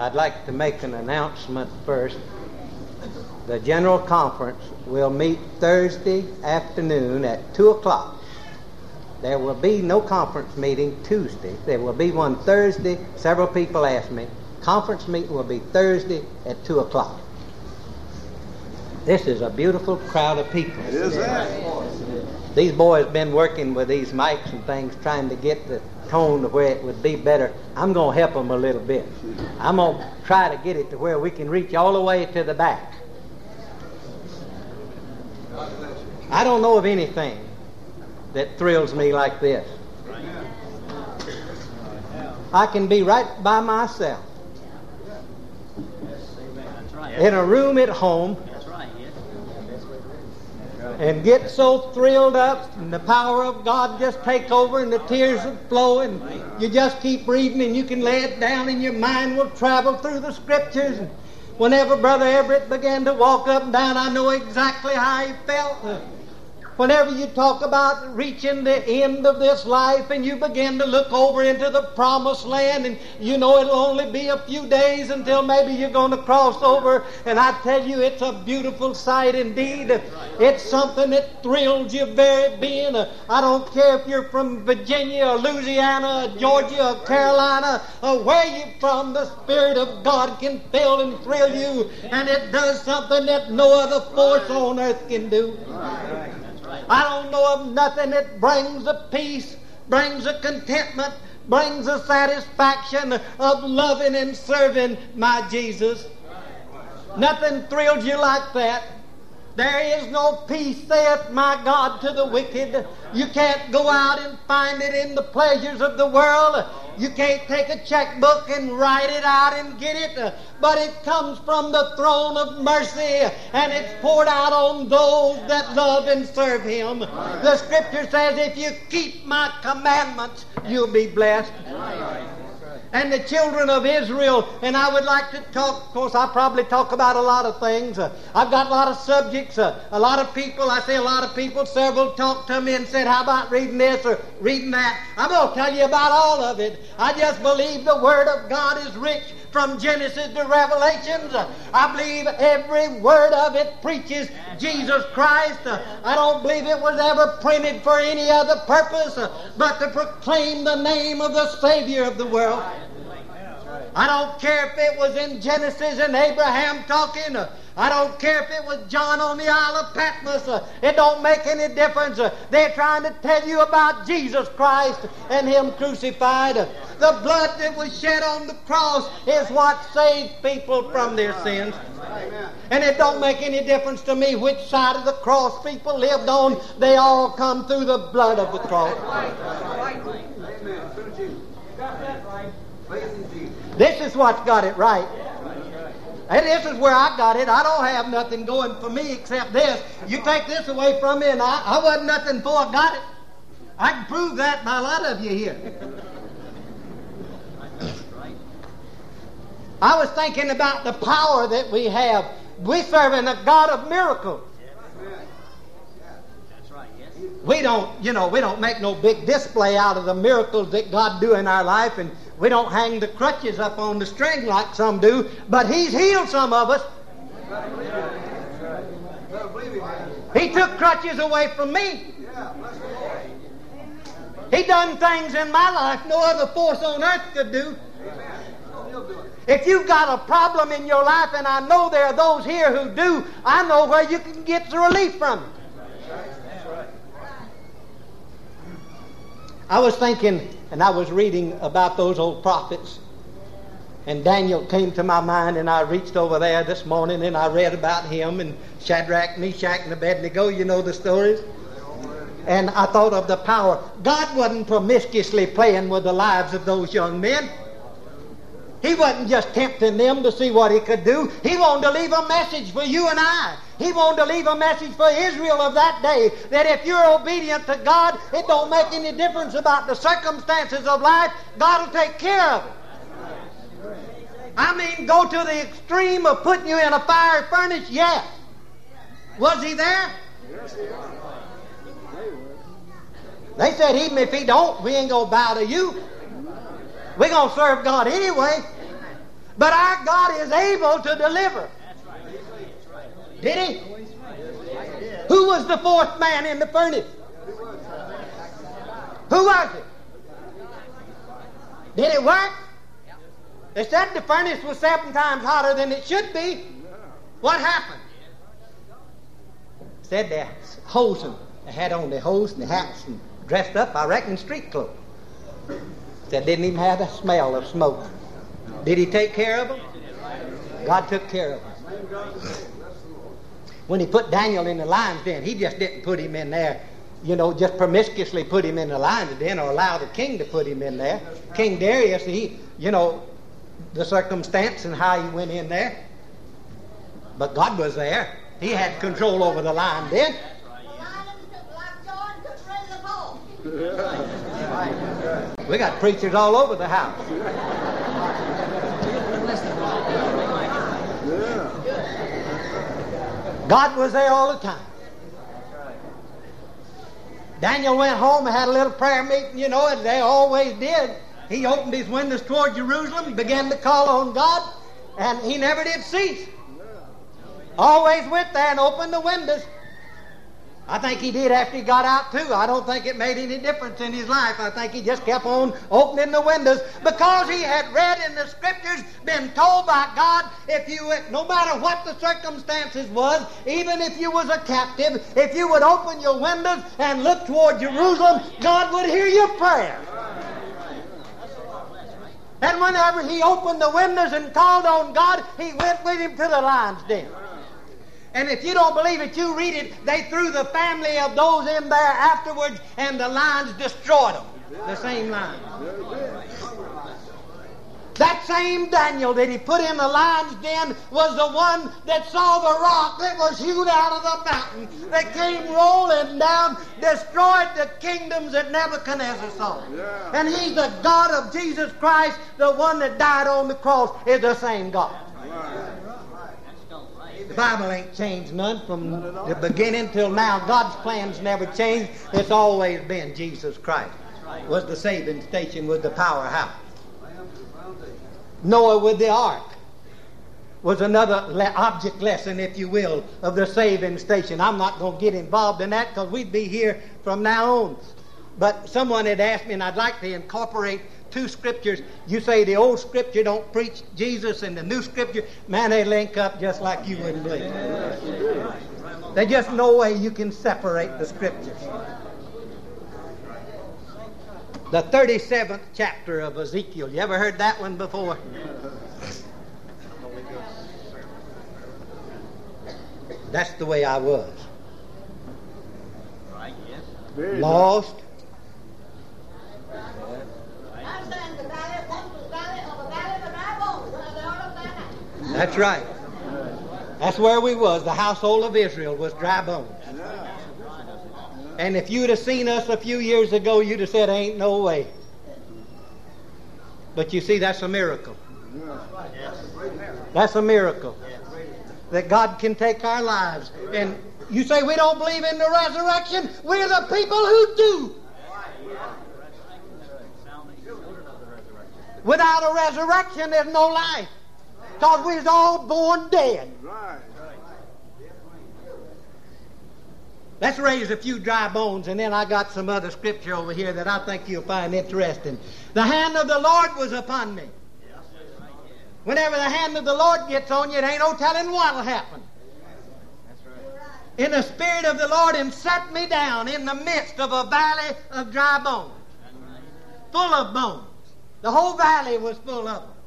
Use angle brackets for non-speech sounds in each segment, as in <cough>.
I'd like to make an announcement first. The General Conference will meet Thursday afternoon at 2 o'clock. There will be no conference meeting Tuesday. There will be one Thursday. Several people asked me. Conference meeting will be Thursday at 2 o'clock. This is a beautiful crowd of people. It is that. These boys been working with these mics and things, trying to get the tone to where it would be better. I'm going to help them a little bit. I'm going to try to get it to where we can reach all the way to the back. I don't know of anything that thrills me like this. I can be right by myself in a room at home and get so thrilled up and the power of God just take over and the tears will flow and you just keep reading and you can lay it down and your mind will travel through the scriptures and whenever Brother Everett began to walk up and down I know exactly how he felt. Whenever you talk about reaching the end of this life and you begin to look over into the promised land and you know it'll only be a few days until maybe you're going to cross over and I tell you it's a beautiful sight indeed. It's something that thrills your very being. I don't care if you're from Virginia or Louisiana or Georgia or Carolina or where you're from, the Spirit of God can fill and thrill you and it does something that no other force on earth can do. I don't know of nothing that brings a peace, brings a contentment, brings a satisfaction of loving and serving my Jesus. Nothing thrilled you like that. There is no peace, saith my God, to the wicked. You can't go out and find it in the pleasures of the world. You can't take a checkbook and write it out and get it. But it comes from the throne of mercy and it's poured out on those that love and serve Him. The scripture says, if you keep my commandments, you'll be blessed and the children of Israel. And I would like to talk, of course, I probably talk about a lot of things. Uh, I've got a lot of subjects. Uh, a lot of people, I see a lot of people, several talked to me and said, How about reading this or reading that? I'm going to tell you about all of it. I just believe the Word of God is rich from Genesis to Revelations. I believe every word of it preaches Jesus Christ. I don't believe it was ever printed for any other purpose but to proclaim the name of the Savior of the world. I don't care if it was in Genesis and Abraham talking. I don't care if it was John on the Isle of Patmos. Uh, it don't make any difference. Uh, they're trying to tell you about Jesus Christ and Him crucified. The blood that was shed on the cross is what saved people from their sins. And it don't make any difference to me which side of the cross people lived on. They all come through the blood of the cross. This is what's got it right. And this is where I got it. I don't have nothing going for me except this. You take this away from me, and I, I wasn't nothing before I got it. I can prove that by a lot of you here. I was thinking about the power that we have. We serve in a God of miracles. We don't, you know, we don't make no big display out of the miracles that God do in our life, and we don't hang the crutches up on the string like some do, but He's healed some of us. He took crutches away from me. He done things in my life no other force on earth could do. If you've got a problem in your life, and I know there are those here who do, I know where you can get the relief from it. I was thinking, and I was reading about those old prophets, and Daniel came to my mind, and I reached over there this morning and I read about him and Shadrach, Meshach, and Abednego. You know the stories. And I thought of the power. God wasn't promiscuously playing with the lives of those young men. He wasn't just tempting them to see what he could do. He wanted to leave a message for you and I. He wanted to leave a message for Israel of that day that if you're obedient to God, it don't make any difference about the circumstances of life. God will take care of it. I mean, go to the extreme of putting you in a fire furnace? Yes. Was he there? They said, even if he don't, we ain't going to bow to you. We're going to serve God anyway. But our God is able to deliver. Did he? Who was the fourth man in the furnace? Who was it? Did it work? They said the furnace was seven times hotter than it should be. What happened? Said they hosing. They had on their hose and their hats and dressed up, I reckon, street clothes. Said didn't even have the smell of smoke. Did he take care of them? God took care of them. When he put Daniel in the lion's den, he just didn't put him in there you know, just promiscuously put him in the lion's den or allow the king to put him in there. King Darius, he, you know, the circumstance and how he went in there. But God was there. He had control over the lion den. We got preachers all over the house. God was there all the time. Daniel went home and had a little prayer meeting, you know, as they always did. He opened his windows toward Jerusalem, began to call on God, and he never did cease. Always went there and opened the windows I think he did after he got out too. I don't think it made any difference in his life. I think he just kept on opening the windows because he had read in the scriptures, been told by God, if you, no matter what the circumstances was, even if you was a captive, if you would open your windows and look toward Jerusalem, God would hear your prayer. And whenever he opened the windows and called on God, he went with him to the lion's den. And if you don't believe it, you read it. They threw the family of those in there afterwards, and the lions destroyed them. The same lions. That same Daniel that he put in the lion's den was the one that saw the rock that was hewed out of the mountain that came rolling down, destroyed the kingdoms that Nebuchadnezzar saw. And he's the God of Jesus Christ, the one that died on the cross, is the same God. The Bible ain't changed none from the beginning till now. God's plans never changed. It's always been Jesus Christ. Was the saving station, was the powerhouse. Noah with the ark was another le- object lesson, if you will, of the saving station. I'm not going to get involved in that because we'd be here from now on. But someone had asked me, and I'd like to incorporate two scriptures. You say the old scripture don't preach Jesus and the new scripture, man, they link up just like you wouldn't believe. There's just no way you can separate the scriptures. The 37th chapter of Ezekiel. You ever heard that one before? That's the way I was. Lost, That's right. That's where we was. The household of Israel was dry bones. And if you'd have seen us a few years ago, you'd have said, ain't no way. But you see, that's a miracle. That's a miracle. That God can take our lives. And you say we don't believe in the resurrection? We're the people who do. Without a resurrection, there's no life. Because we was all born dead. Right. Let's raise a few dry bones, and then I got some other scripture over here that I think you'll find interesting. The hand of the Lord was upon me. Whenever the hand of the Lord gets on you, it ain't no telling what'll happen. In the spirit of the Lord, and set me down in the midst of a valley of dry bones, full of bones. The whole valley was full of them.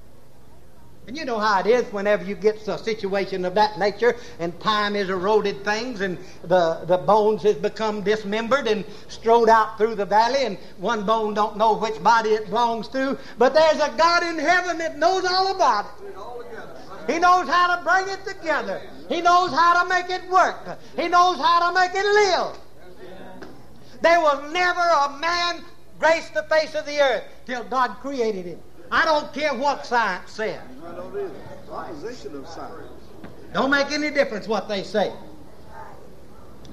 And you know how it is whenever you get a situation of that nature and time has eroded things and the, the bones has become dismembered and strode out through the valley and one bone don't know which body it belongs to. But there's a God in heaven that knows all about it. He knows how to bring it together. He knows how to make it work. He knows how to make it live. There was never a man grace the face of the earth till God created him. I don't care what science says. I don't either. Opposition of science. Don't make any difference what they say.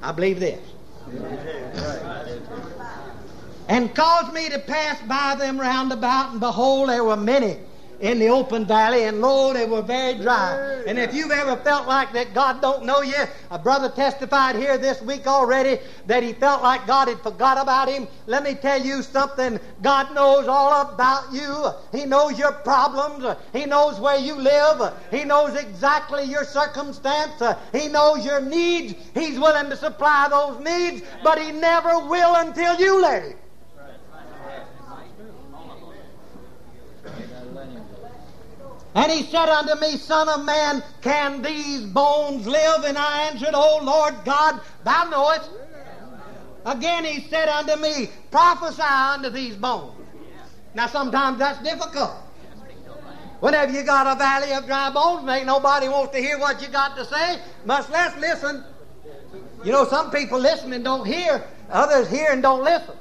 I believe this. And caused me to pass by them round about, and behold, there were many in the open valley, and lo, they were very dry. And if you've ever felt like that God don't know you, a brother testified here this week already that he felt like God had forgot about him. Let me tell you something. God knows all about you. He knows your problems. He knows where you live. He knows exactly your circumstance. He knows your needs. He's willing to supply those needs, but he never will until you let him. And he said unto me, Son of man, can these bones live? And I answered, O Lord God, thou knowest. Again he said unto me, Prophesy unto these bones. Now sometimes that's difficult. Whenever you got a valley of dry bones, ain't nobody wants to hear what you got to say, much less listen. You know, some people listen and don't hear, others hear and don't listen.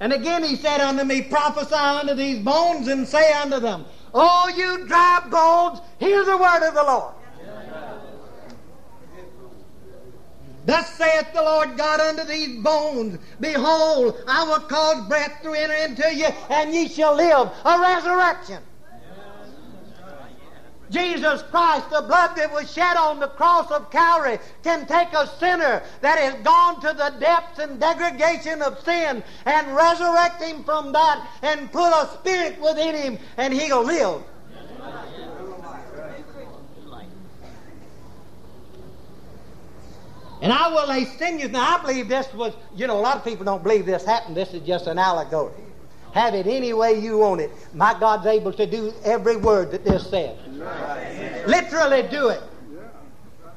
And again he said unto me, Prophesy unto these bones and say unto them, Oh, you dry bones, hear the word of the Lord. Thus saith the Lord God unto these bones, Behold, I will cause breath to enter into you, and ye shall live. A resurrection. Jesus Christ, the blood that was shed on the cross of Calvary, can take a sinner that has gone to the depths and degradation of sin and resurrect him from that and put a spirit within him, and he'll live. And I will lay sinews. Now, I believe this was, you know, a lot of people don't believe this happened. This is just an allegory. Have it any way you want it. My God's able to do every word that this says. Right. Literally do it.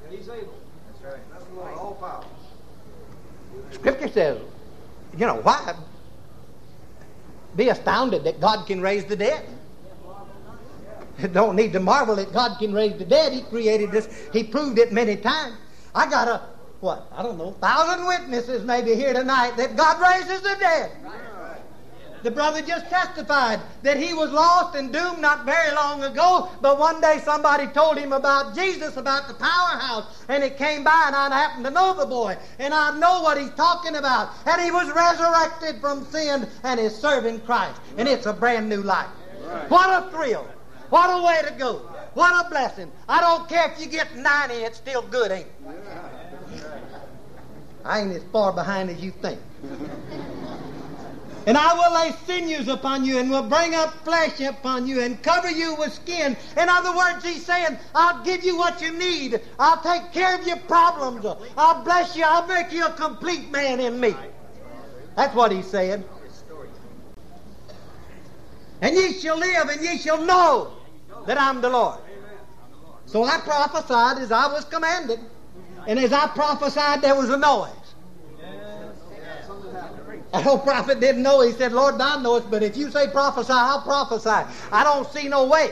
He's able. That's right. That's all power. Scripture says, you know, why be astounded that God can raise the dead? <laughs> Don't need to marvel that God can raise the dead. He created this. He proved it many times. I got a what? I don't know. Thousand witnesses maybe here tonight that God raises the dead. The brother just testified that he was lost and doomed not very long ago, but one day somebody told him about Jesus, about the powerhouse, and it came by, and I happened to know the boy, and I know what he's talking about. And he was resurrected from sin and is serving Christ, and it's a brand new life. What a thrill! What a way to go! What a blessing! I don't care if you get 90, it's still good, ain't it? I ain't as far behind as you think. And I will lay sinews upon you and will bring up flesh upon you and cover you with skin. In other words, he's saying, I'll give you what you need. I'll take care of your problems. I'll bless you. I'll make you a complete man in me. That's what he's saying. And ye shall live and ye shall know that I'm the Lord. So I prophesied as I was commanded. And as I prophesied, there was a noise. <laughs> Old prophet didn't know. He said, Lord, thou knowest, but if you say prophesy, I'll prophesy. I don't see no way.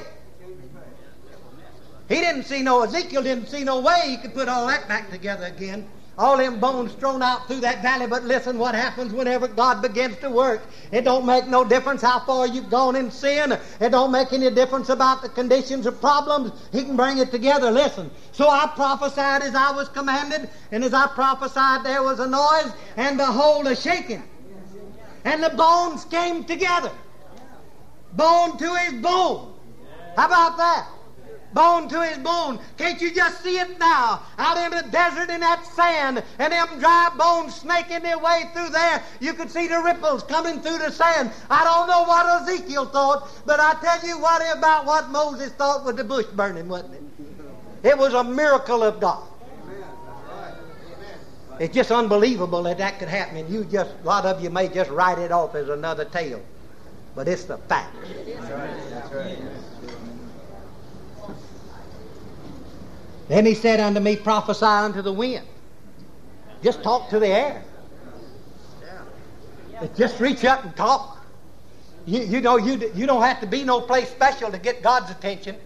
He didn't see no, Ezekiel didn't see no way he could put all that back together again. All them bones thrown out through that valley. But listen, what happens whenever God begins to work? It don't make no difference how far you've gone in sin. It don't make any difference about the conditions or problems. He can bring it together. Listen. So I prophesied as I was commanded, and as I prophesied, there was a noise, and behold, a shaking and the bones came together. Bone to his bone. How about that? Bone to his bone. Can't you just see it now? Out in the desert in that sand and them dry bones snaking their way through there. You could see the ripples coming through the sand. I don't know what Ezekiel thought, but I tell you what about what Moses thought with the bush burning, wasn't it? It was a miracle of God. It's just unbelievable that that could happen. And you just, a lot of you may just write it off as another tale. But it's the fact. That's right. That's right. Then he said unto me, Prophesy unto the wind. Just talk to the air. Just reach up and talk. You, you know, you, you don't have to be no place special to get God's attention.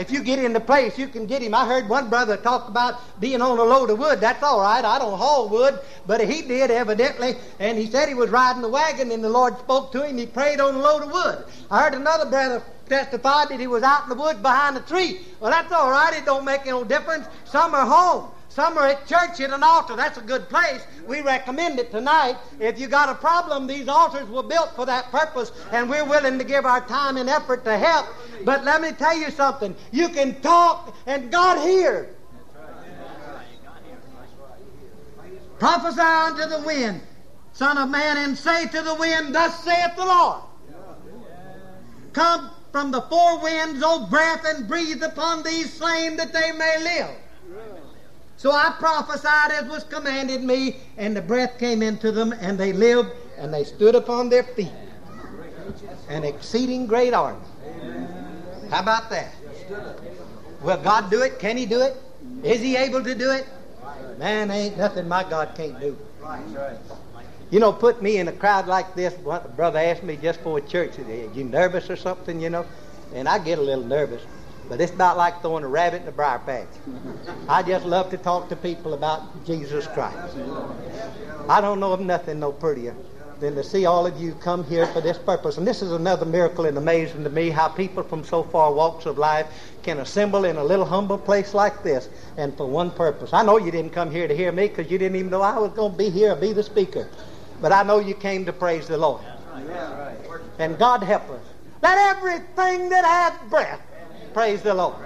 If you get in the place, you can get him. I heard one brother talk about being on a load of wood. That's all right. I don't haul wood, but he did evidently. And he said he was riding the wagon, and the Lord spoke to him. He prayed on a load of wood. I heard another brother testify that he was out in the woods behind a tree. Well, that's all right. It don't make no difference. Some are home. Some are at church at an altar. That's a good place. We recommend it tonight. If you got a problem, these altars were built for that purpose, and we're willing to give our time and effort to help. But let me tell you something. You can talk, and God hears. Prophesy unto the wind, Son of man, and say to the wind, Thus saith the Lord. Come from the four winds, O breath, and breathe upon these slain that they may live. So I prophesied as was commanded me, and the breath came into them, and they lived, and they stood upon their feet. An exceeding great army. How about that? Will God do it? Can He do it? Is He able to do it? Man, ain't nothing my God can't do. You know, put me in a crowd like this. Brother asked me just for a church, "Are you nervous or something?" You know, and I get a little nervous. But it's not like throwing a rabbit in a briar patch. I just love to talk to people about Jesus Christ. I don't know of nothing no prettier than to see all of you come here for this purpose. And this is another miracle and amazing to me how people from so far walks of life can assemble in a little humble place like this and for one purpose. I know you didn't come here to hear me because you didn't even know I was going to be here or be the speaker. But I know you came to praise the Lord. And God help us. Let everything that hath breath Praise the Lord.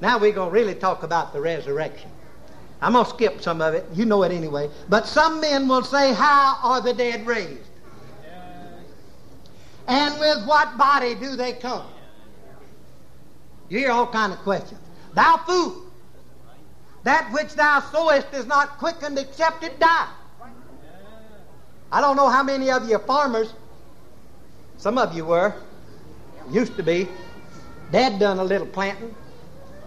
Now we're going to really talk about the resurrection. I'm going to skip some of it. You know it anyway. But some men will say, How are the dead raised? And with what body do they come? You hear all kind of questions. Thou fool, that which thou sowest is not quickened except it die. I don't know how many of you are farmers. Some of you were used to be. Dad done a little planting,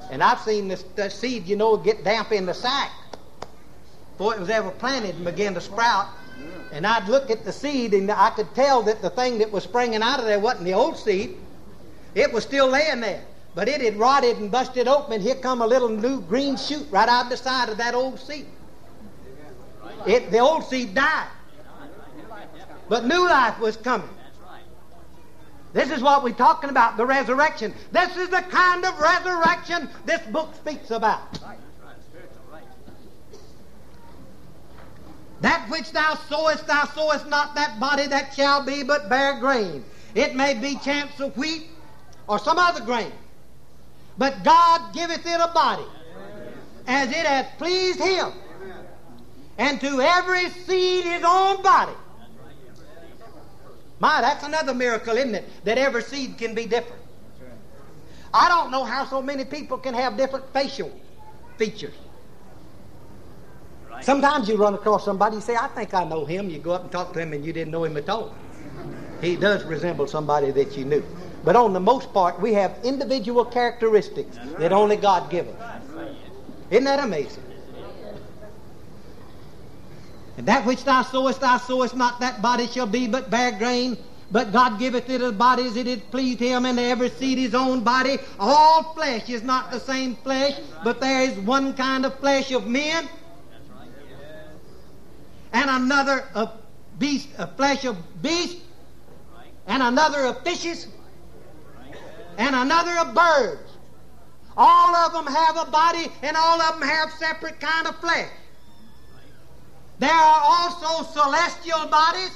and I've seen this, the seed, you know, get damp in the sack before it was ever planted and begin to sprout. And I'd look at the seed, and I could tell that the thing that was springing out of there wasn't the old seed. It was still laying there, but it had rotted and busted open, and here come a little new green shoot right out the side of that old seed. It, the old seed died, but new life was coming. This is what we're talking about the resurrection. This is the kind of resurrection this book speaks about. That which thou sowest, thou sowest not that body that shall be, but bare grain. It may be chance of wheat or some other grain. But God giveth it a body as it hath pleased him. And to every seed his own body. My, that's another miracle, isn't it? That every seed can be different. I don't know how so many people can have different facial features. Sometimes you run across somebody, you say, I think I know him. You go up and talk to him and you didn't know him at all. He does resemble somebody that you knew. But on the most part, we have individual characteristics that only God gives us. Isn't that amazing? And that which thou sowest, thou sowest not, that body shall be but bare grain. But God giveth it a body as it hath pleased him, and to every seed his own body. All flesh is not the same flesh, but there is one kind of flesh of men, and another of beast, a flesh of beast, and another of fishes, and another of birds. All of them have a body, and all of them have separate kind of flesh. There are also celestial bodies,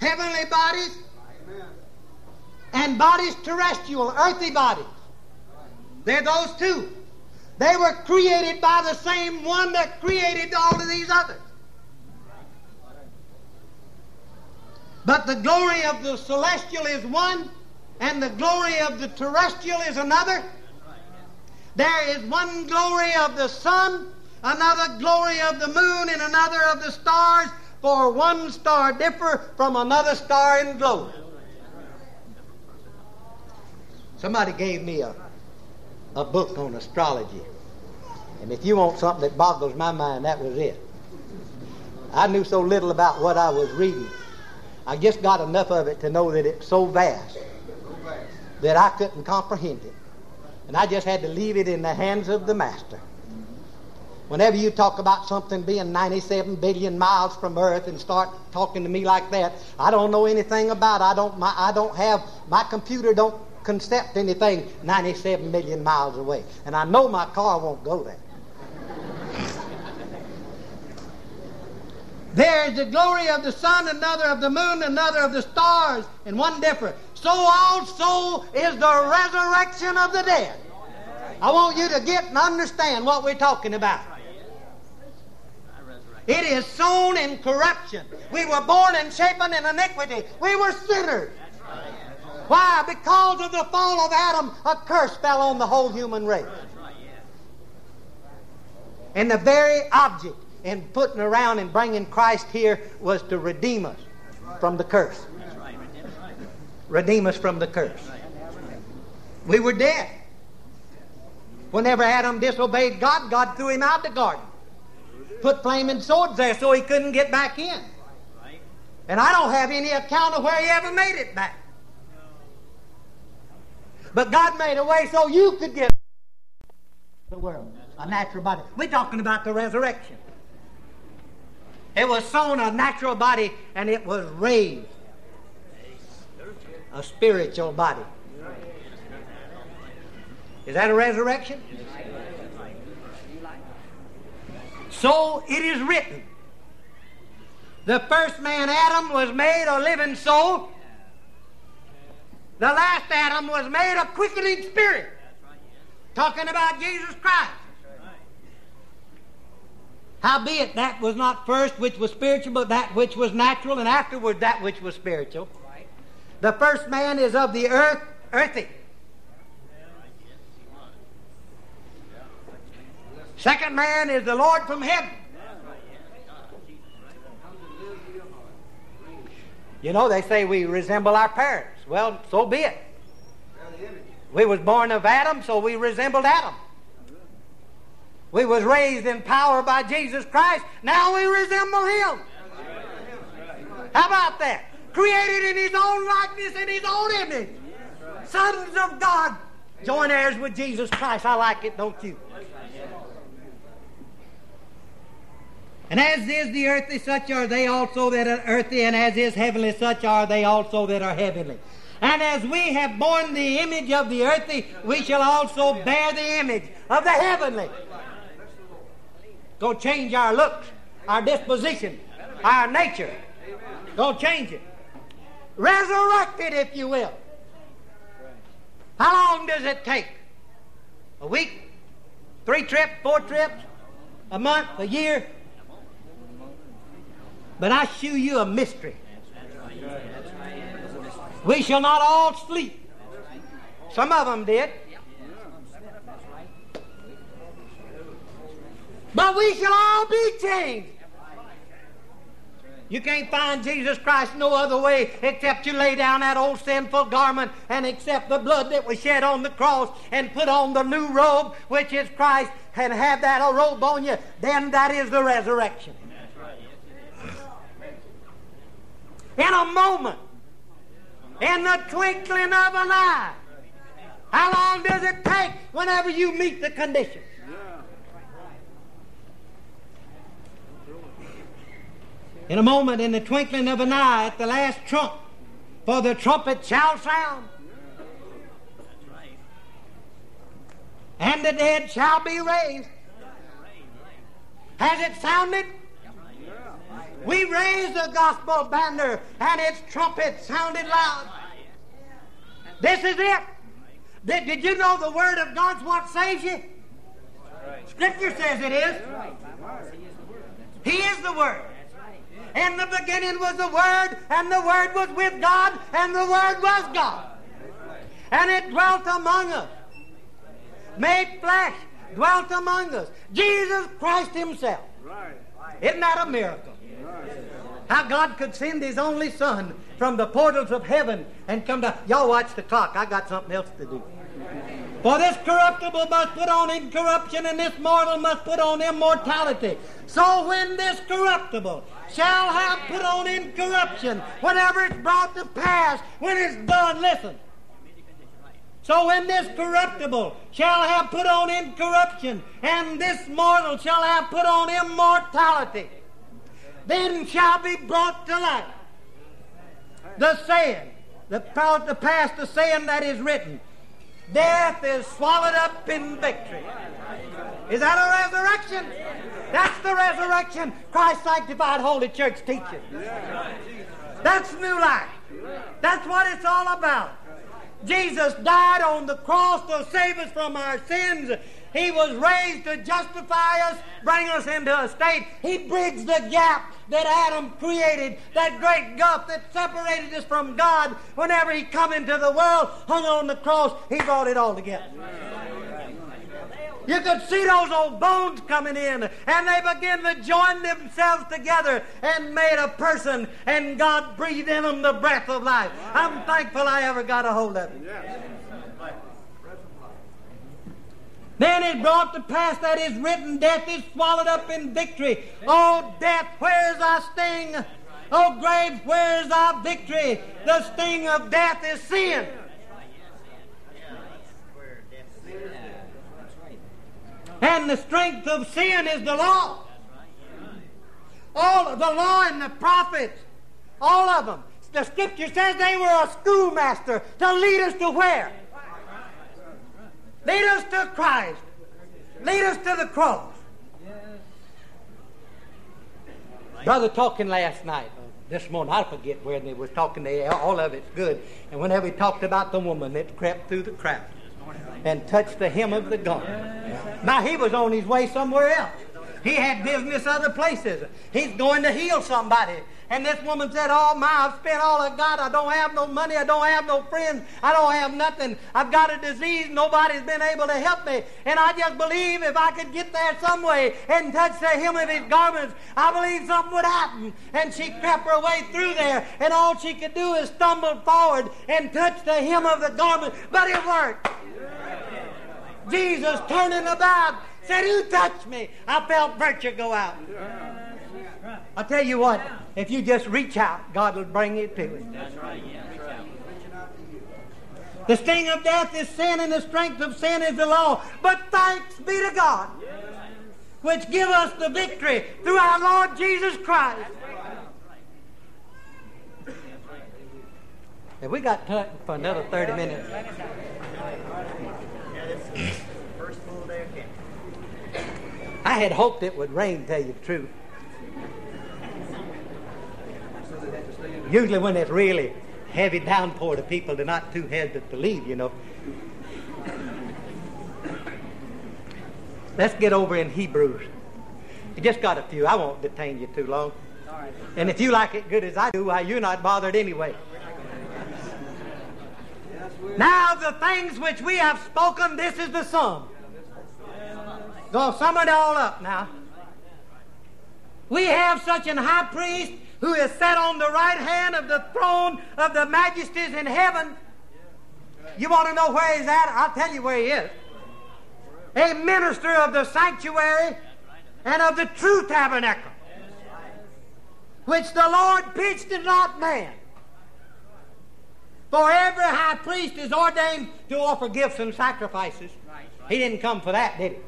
heavenly bodies, and bodies terrestrial, earthly bodies. They're those two. They were created by the same one that created all of these others. But the glory of the celestial is one, and the glory of the terrestrial is another. There is one glory of the sun another glory of the moon, and another of the stars, for one star differ from another star in glory. Somebody gave me a, a book on astrology. And if you want something that boggles my mind, that was it. I knew so little about what I was reading. I just got enough of it to know that it's so vast that I couldn't comprehend it. And I just had to leave it in the hands of the master. Whenever you talk about something being 97 billion miles from Earth and start talking to me like that, I don't know anything about it. I don't, my, I don't have, my computer don't concept anything 97 million miles away. And I know my car won't go there. <laughs> There is the glory of the sun, another of the moon, another of the stars, and one different. So also is the resurrection of the dead. I want you to get and understand what we're talking about. It is sown in corruption. We were born and shapen in iniquity. We were sinners. Why? Because of the fall of Adam, a curse fell on the whole human race. And the very object in putting around and bringing Christ here was to redeem us from the curse. Redeem us from the curse. We were dead. Whenever Adam disobeyed God, God threw him out of the garden. Put flaming swords there so he couldn't get back in. And I don't have any account of where he ever made it back. But God made a way so you could get the world, a natural body. We're talking about the resurrection. It was sown a natural body and it was raised a spiritual body. Is that a resurrection? So it is written. The first man, Adam, was made a living soul. The last Adam was made a quickening spirit. Talking about Jesus Christ. Howbeit, that was not first which was spiritual, but that which was natural, and afterward that which was spiritual. The first man is of the earth, earthy. Second man is the Lord from heaven. You know, they say we resemble our parents. Well, so be it. We was born of Adam, so we resembled Adam. We was raised in power by Jesus Christ. Now we resemble Him. How about that? Created in His own likeness and His own image. Sons of God. Join heirs with Jesus Christ. I like it, don't you? And as is the earthly, such are they also that are earthly, and as is heavenly, such are they also that are heavenly. And as we have borne the image of the earthly, we shall also bear the image of the heavenly. Go change our looks, our disposition, our nature. Go change it. Resurrect it, if you will. How long does it take? A week? Three trips? Four trips? A month? A year? But I shew you a mystery. We shall not all sleep. Some of them did. But we shall all be changed. You can't find Jesus Christ no other way except you lay down that old sinful garment and accept the blood that was shed on the cross and put on the new robe, which is Christ, and have that robe on you. Then that is the resurrection. In a moment, in the twinkling of an eye. How long does it take whenever you meet the conditions? In a moment, in the twinkling of an eye, at the last trump, for the trumpet shall sound. And the dead shall be raised. Has it sounded? We raised the gospel banner and its trumpet sounded loud. This is it. Did, did you know the Word of God's what saves you? Scripture says it is. He is the Word. In the beginning was the Word, and the Word was with God, and the Word was God. And it dwelt among us, made flesh, dwelt among us. Jesus Christ Himself. Isn't that a miracle? How God could send His only Son from the portals of heaven and come down. Y'all watch the clock. I got something else to do. For this corruptible must put on incorruption, and this mortal must put on immortality. So when this corruptible shall have put on incorruption, whenever it's brought to pass, when it's done, listen. So when this corruptible shall have put on incorruption, and this mortal shall have put on immortality, then shall be brought to light the saying the to pass the saying that is written. Death is swallowed up in victory. Is that a resurrection? That's the resurrection Christ sanctified Holy Church teaches. That's new life. That's what it's all about. Jesus died on the cross to save us from our sins. He was raised to justify us, bring us into a state. He bridged the gap that Adam created, that great gulf that separated us from God. Whenever he come into the world, hung on the cross, he brought it all together. You could see those old bones coming in, and they began to join themselves together and made a person, and God breathed in them the breath of life. I'm thankful I ever got a hold of it. Then it brought to pass that is written, death is swallowed up in victory. Oh, death, where's thy sting? Oh, grave, where's thy victory? The sting of death is sin. And the strength of sin is the law. All of the law and the prophets, all of them. The scripture says they were a schoolmaster to lead us to where? Lead us to Christ. Lead us to the cross. Brother talking last night, uh, this morning, I forget where they was talking. They, all of it's good. And whenever he talked about the woman that crept through the crowd and touched the hem of the garment. Now he was on his way somewhere else. He had business other places. He's going to heal somebody. And this woman said, Oh, my, I've spent all I got. I don't have no money. I don't have no friends. I don't have nothing. I've got a disease. Nobody's been able to help me. And I just believe if I could get there some way and touch the hem of his garments, I believe something would happen. And she crept her way through there. And all she could do is stumble forward and touch the hem of the garment. But it worked. Jesus turning about said, Who touched me? I felt virtue go out. I tell you what, if you just reach out, God will bring it to you That's to it. The sting of death is sin, and the strength of sin is the law. But thanks be to God, which give us the victory through our Lord Jesus Christ. Have we got time for another 30 minutes? I had hoped it would rain, tell you the truth. Usually, when it's really heavy downpour, the people are not too hesitant to leave, you know. Let's get over in Hebrews. You just got a few. I won't detain you too long. And if you like it good as I do, why, you're not bothered anyway. Now, the things which we have spoken, this is the sum. Go sum it all up now. We have such an high priest who is set on the right hand of the throne of the majesties in heaven. You want to know where he's at? I'll tell you where he is. A minister of the sanctuary and of the true tabernacle, which the Lord pitched and not man. For every high priest is ordained to offer gifts and sacrifices. He didn't come for that, did he?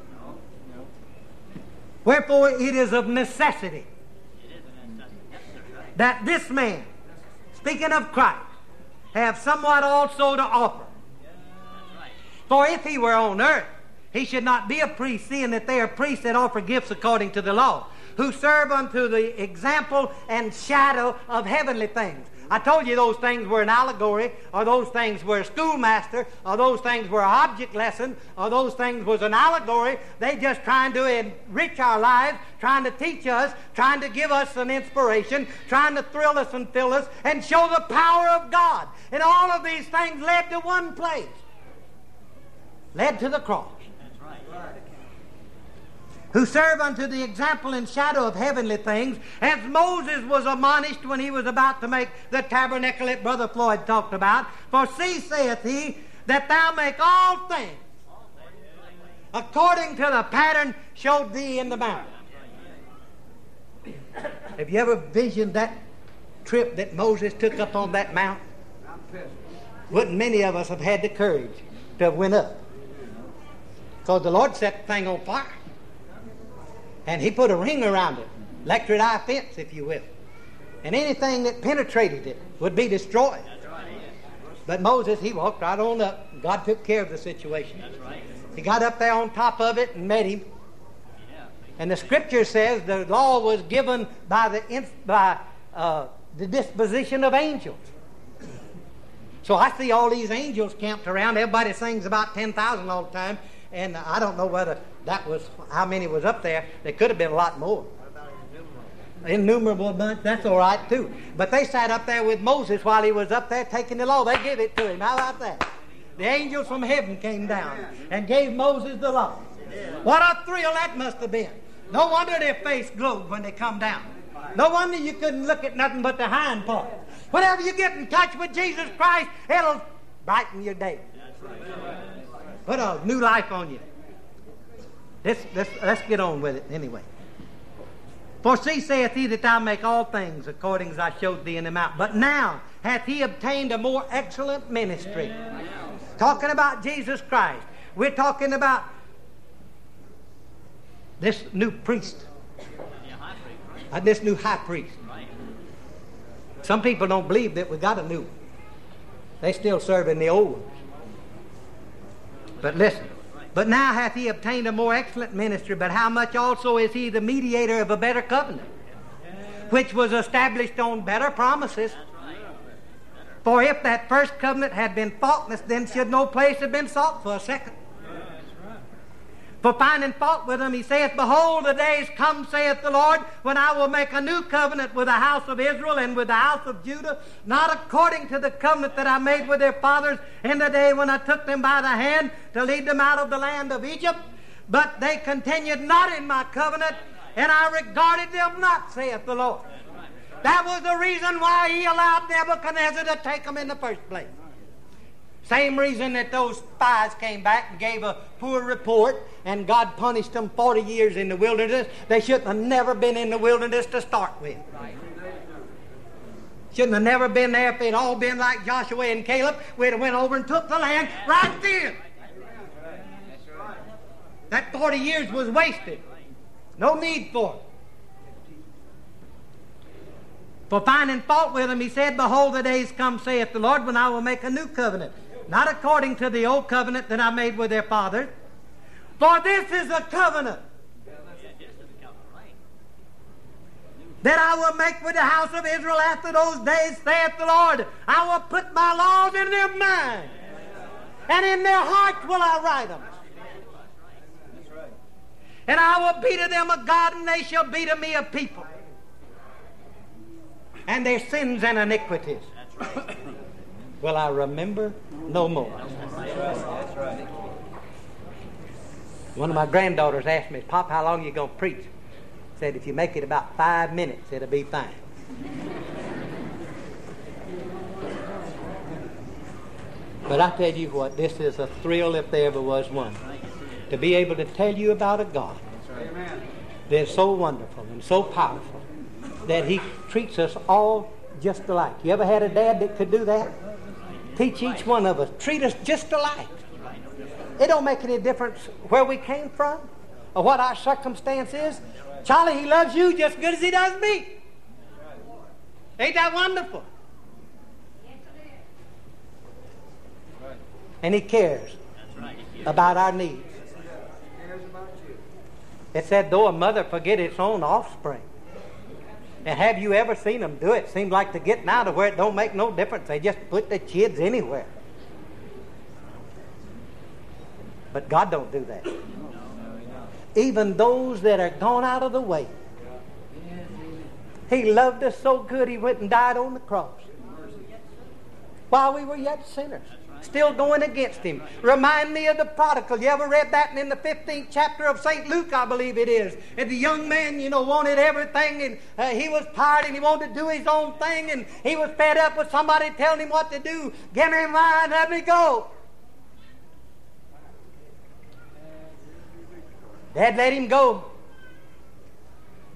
Wherefore it is of necessity that this man, speaking of Christ, have somewhat also to offer. For if he were on earth, he should not be a priest, seeing that they are priests that offer gifts according to the law, who serve unto the example and shadow of heavenly things. I told you those things were an allegory, or those things were a schoolmaster, or those things were an object lesson, or those things was an allegory. They just trying to enrich our lives, trying to teach us, trying to give us an inspiration, trying to thrill us and fill us, and show the power of God. And all of these things led to one place. Led to the cross who serve unto the example and shadow of heavenly things, as Moses was admonished when he was about to make the tabernacle that Brother Floyd talked about. For see, saith he, that thou make all things according to the pattern showed thee in the mountain. Have you ever visioned that trip that Moses took up on that mountain? Wouldn't many of us have had the courage to have went up? Because the Lord set the thing on fire. And he put a ring around it, electric eye fence, if you will. And anything that penetrated it would be destroyed. But Moses, he walked right on up. God took care of the situation. He got up there on top of it and met him. And the scripture says the law was given by the, by, uh, the disposition of angels. So I see all these angels camped around. Everybody sings about 10,000 all the time. And I don't know whether that was how many was up there. There could have been a lot more. Innumerable bunch, that's all right too. But they sat up there with Moses while he was up there taking the law. They gave it to him. How about that? The angels from heaven came down and gave Moses the law. What a thrill that must have been. No wonder their face glowed when they come down. No wonder you couldn't look at nothing but the hind part. Whenever you get in touch with Jesus Christ, it'll brighten your day. Put a new life on you. Let's, let's, let's get on with it anyway. For see, saith he, that thou make all things according as I showed thee in the mount. But now hath he obtained a more excellent ministry. Talking about Jesus Christ. We're talking about this new priest. Uh, this new high priest. Some people don't believe that we got a new. They still serving the old. But listen. But now hath he obtained a more excellent ministry, but how much also is he the mediator of a better covenant, which was established on better promises? For if that first covenant had been faultless, then should no place have been sought for a second. For finding fault with them, he saith, Behold, the days come, saith the Lord, when I will make a new covenant with the house of Israel and with the house of Judah, not according to the covenant that I made with their fathers in the day when I took them by the hand to lead them out of the land of Egypt. But they continued not in my covenant, and I regarded them not, saith the Lord. That was the reason why he allowed Nebuchadnezzar to take them in the first place. Same reason that those spies came back and gave a poor report and God punished them 40 years in the wilderness. They shouldn't have never been in the wilderness to start with. Shouldn't have never been there if they'd all been like Joshua and Caleb. We'd have went over and took the land right then. That 40 years was wasted. No need for it. For finding fault with them, he said, Behold, the days come, saith the Lord, when I will make a new covenant not according to the old covenant that I made with their fathers. For this is a covenant that I will make with the house of Israel after those days, saith the Lord. I will put my laws in their mind, and in their hearts will I write them. And I will be to them a God, and they shall be to me a people. And their sins and iniquities will I remember no more. One of my granddaughters asked me, Pop, how long you going to preach? Said, if you make it about five minutes, it'll be fine. but I tell you what, this is a thrill if there ever was one. To be able to tell you about a God that's so wonderful and so powerful that He treats us all just alike. You ever had a dad that could do that? Teach each one of us. Treat us just alike. It don't make any difference where we came from or what our circumstance is. Charlie, he loves you just as good as he does me. Ain't that wonderful? And he cares about our needs. It said, though a mother forget its own offspring, and have you ever seen them do it? Seems like they're getting out of where it don't make no difference. They just put the kids anywhere. But God don't do that. Even those that are gone out of the way. He loved us so good he went and died on the cross. While we were yet sinners still going against him. Remind me of the prodigal. You ever read that in the 15th chapter of St. Luke, I believe it is. And the young man, you know, wanted everything and uh, he was tired and he wanted to do his own thing and he was fed up with somebody telling him what to do. Give me mine, let me go. Dad let him go.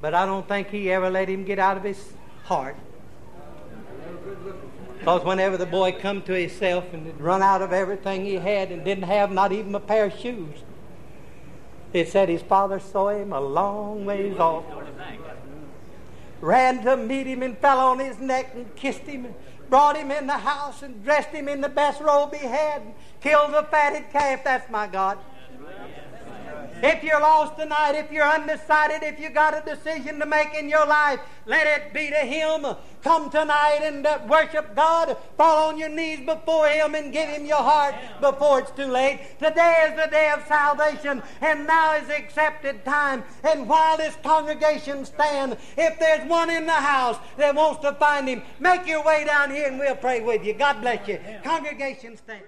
But I don't think he ever let him get out of his heart. Because whenever the boy come to himself and had run out of everything he had and didn't have not even a pair of shoes, it said his father saw him a long ways off. Ran to meet him and fell on his neck and kissed him and brought him in the house and dressed him in the best robe he had, and killed the fatted calf. That's my God. If you're lost tonight, if you're undecided, if you got a decision to make in your life, let it be to Him. Come tonight and uh, worship God. Fall on your knees before Him and give Him your heart before it's too late. Today is the day of salvation, and now is the accepted time. And while this congregation stands, if there's one in the house that wants to find Him, make your way down here and we'll pray with you. God bless you. Congregation stand.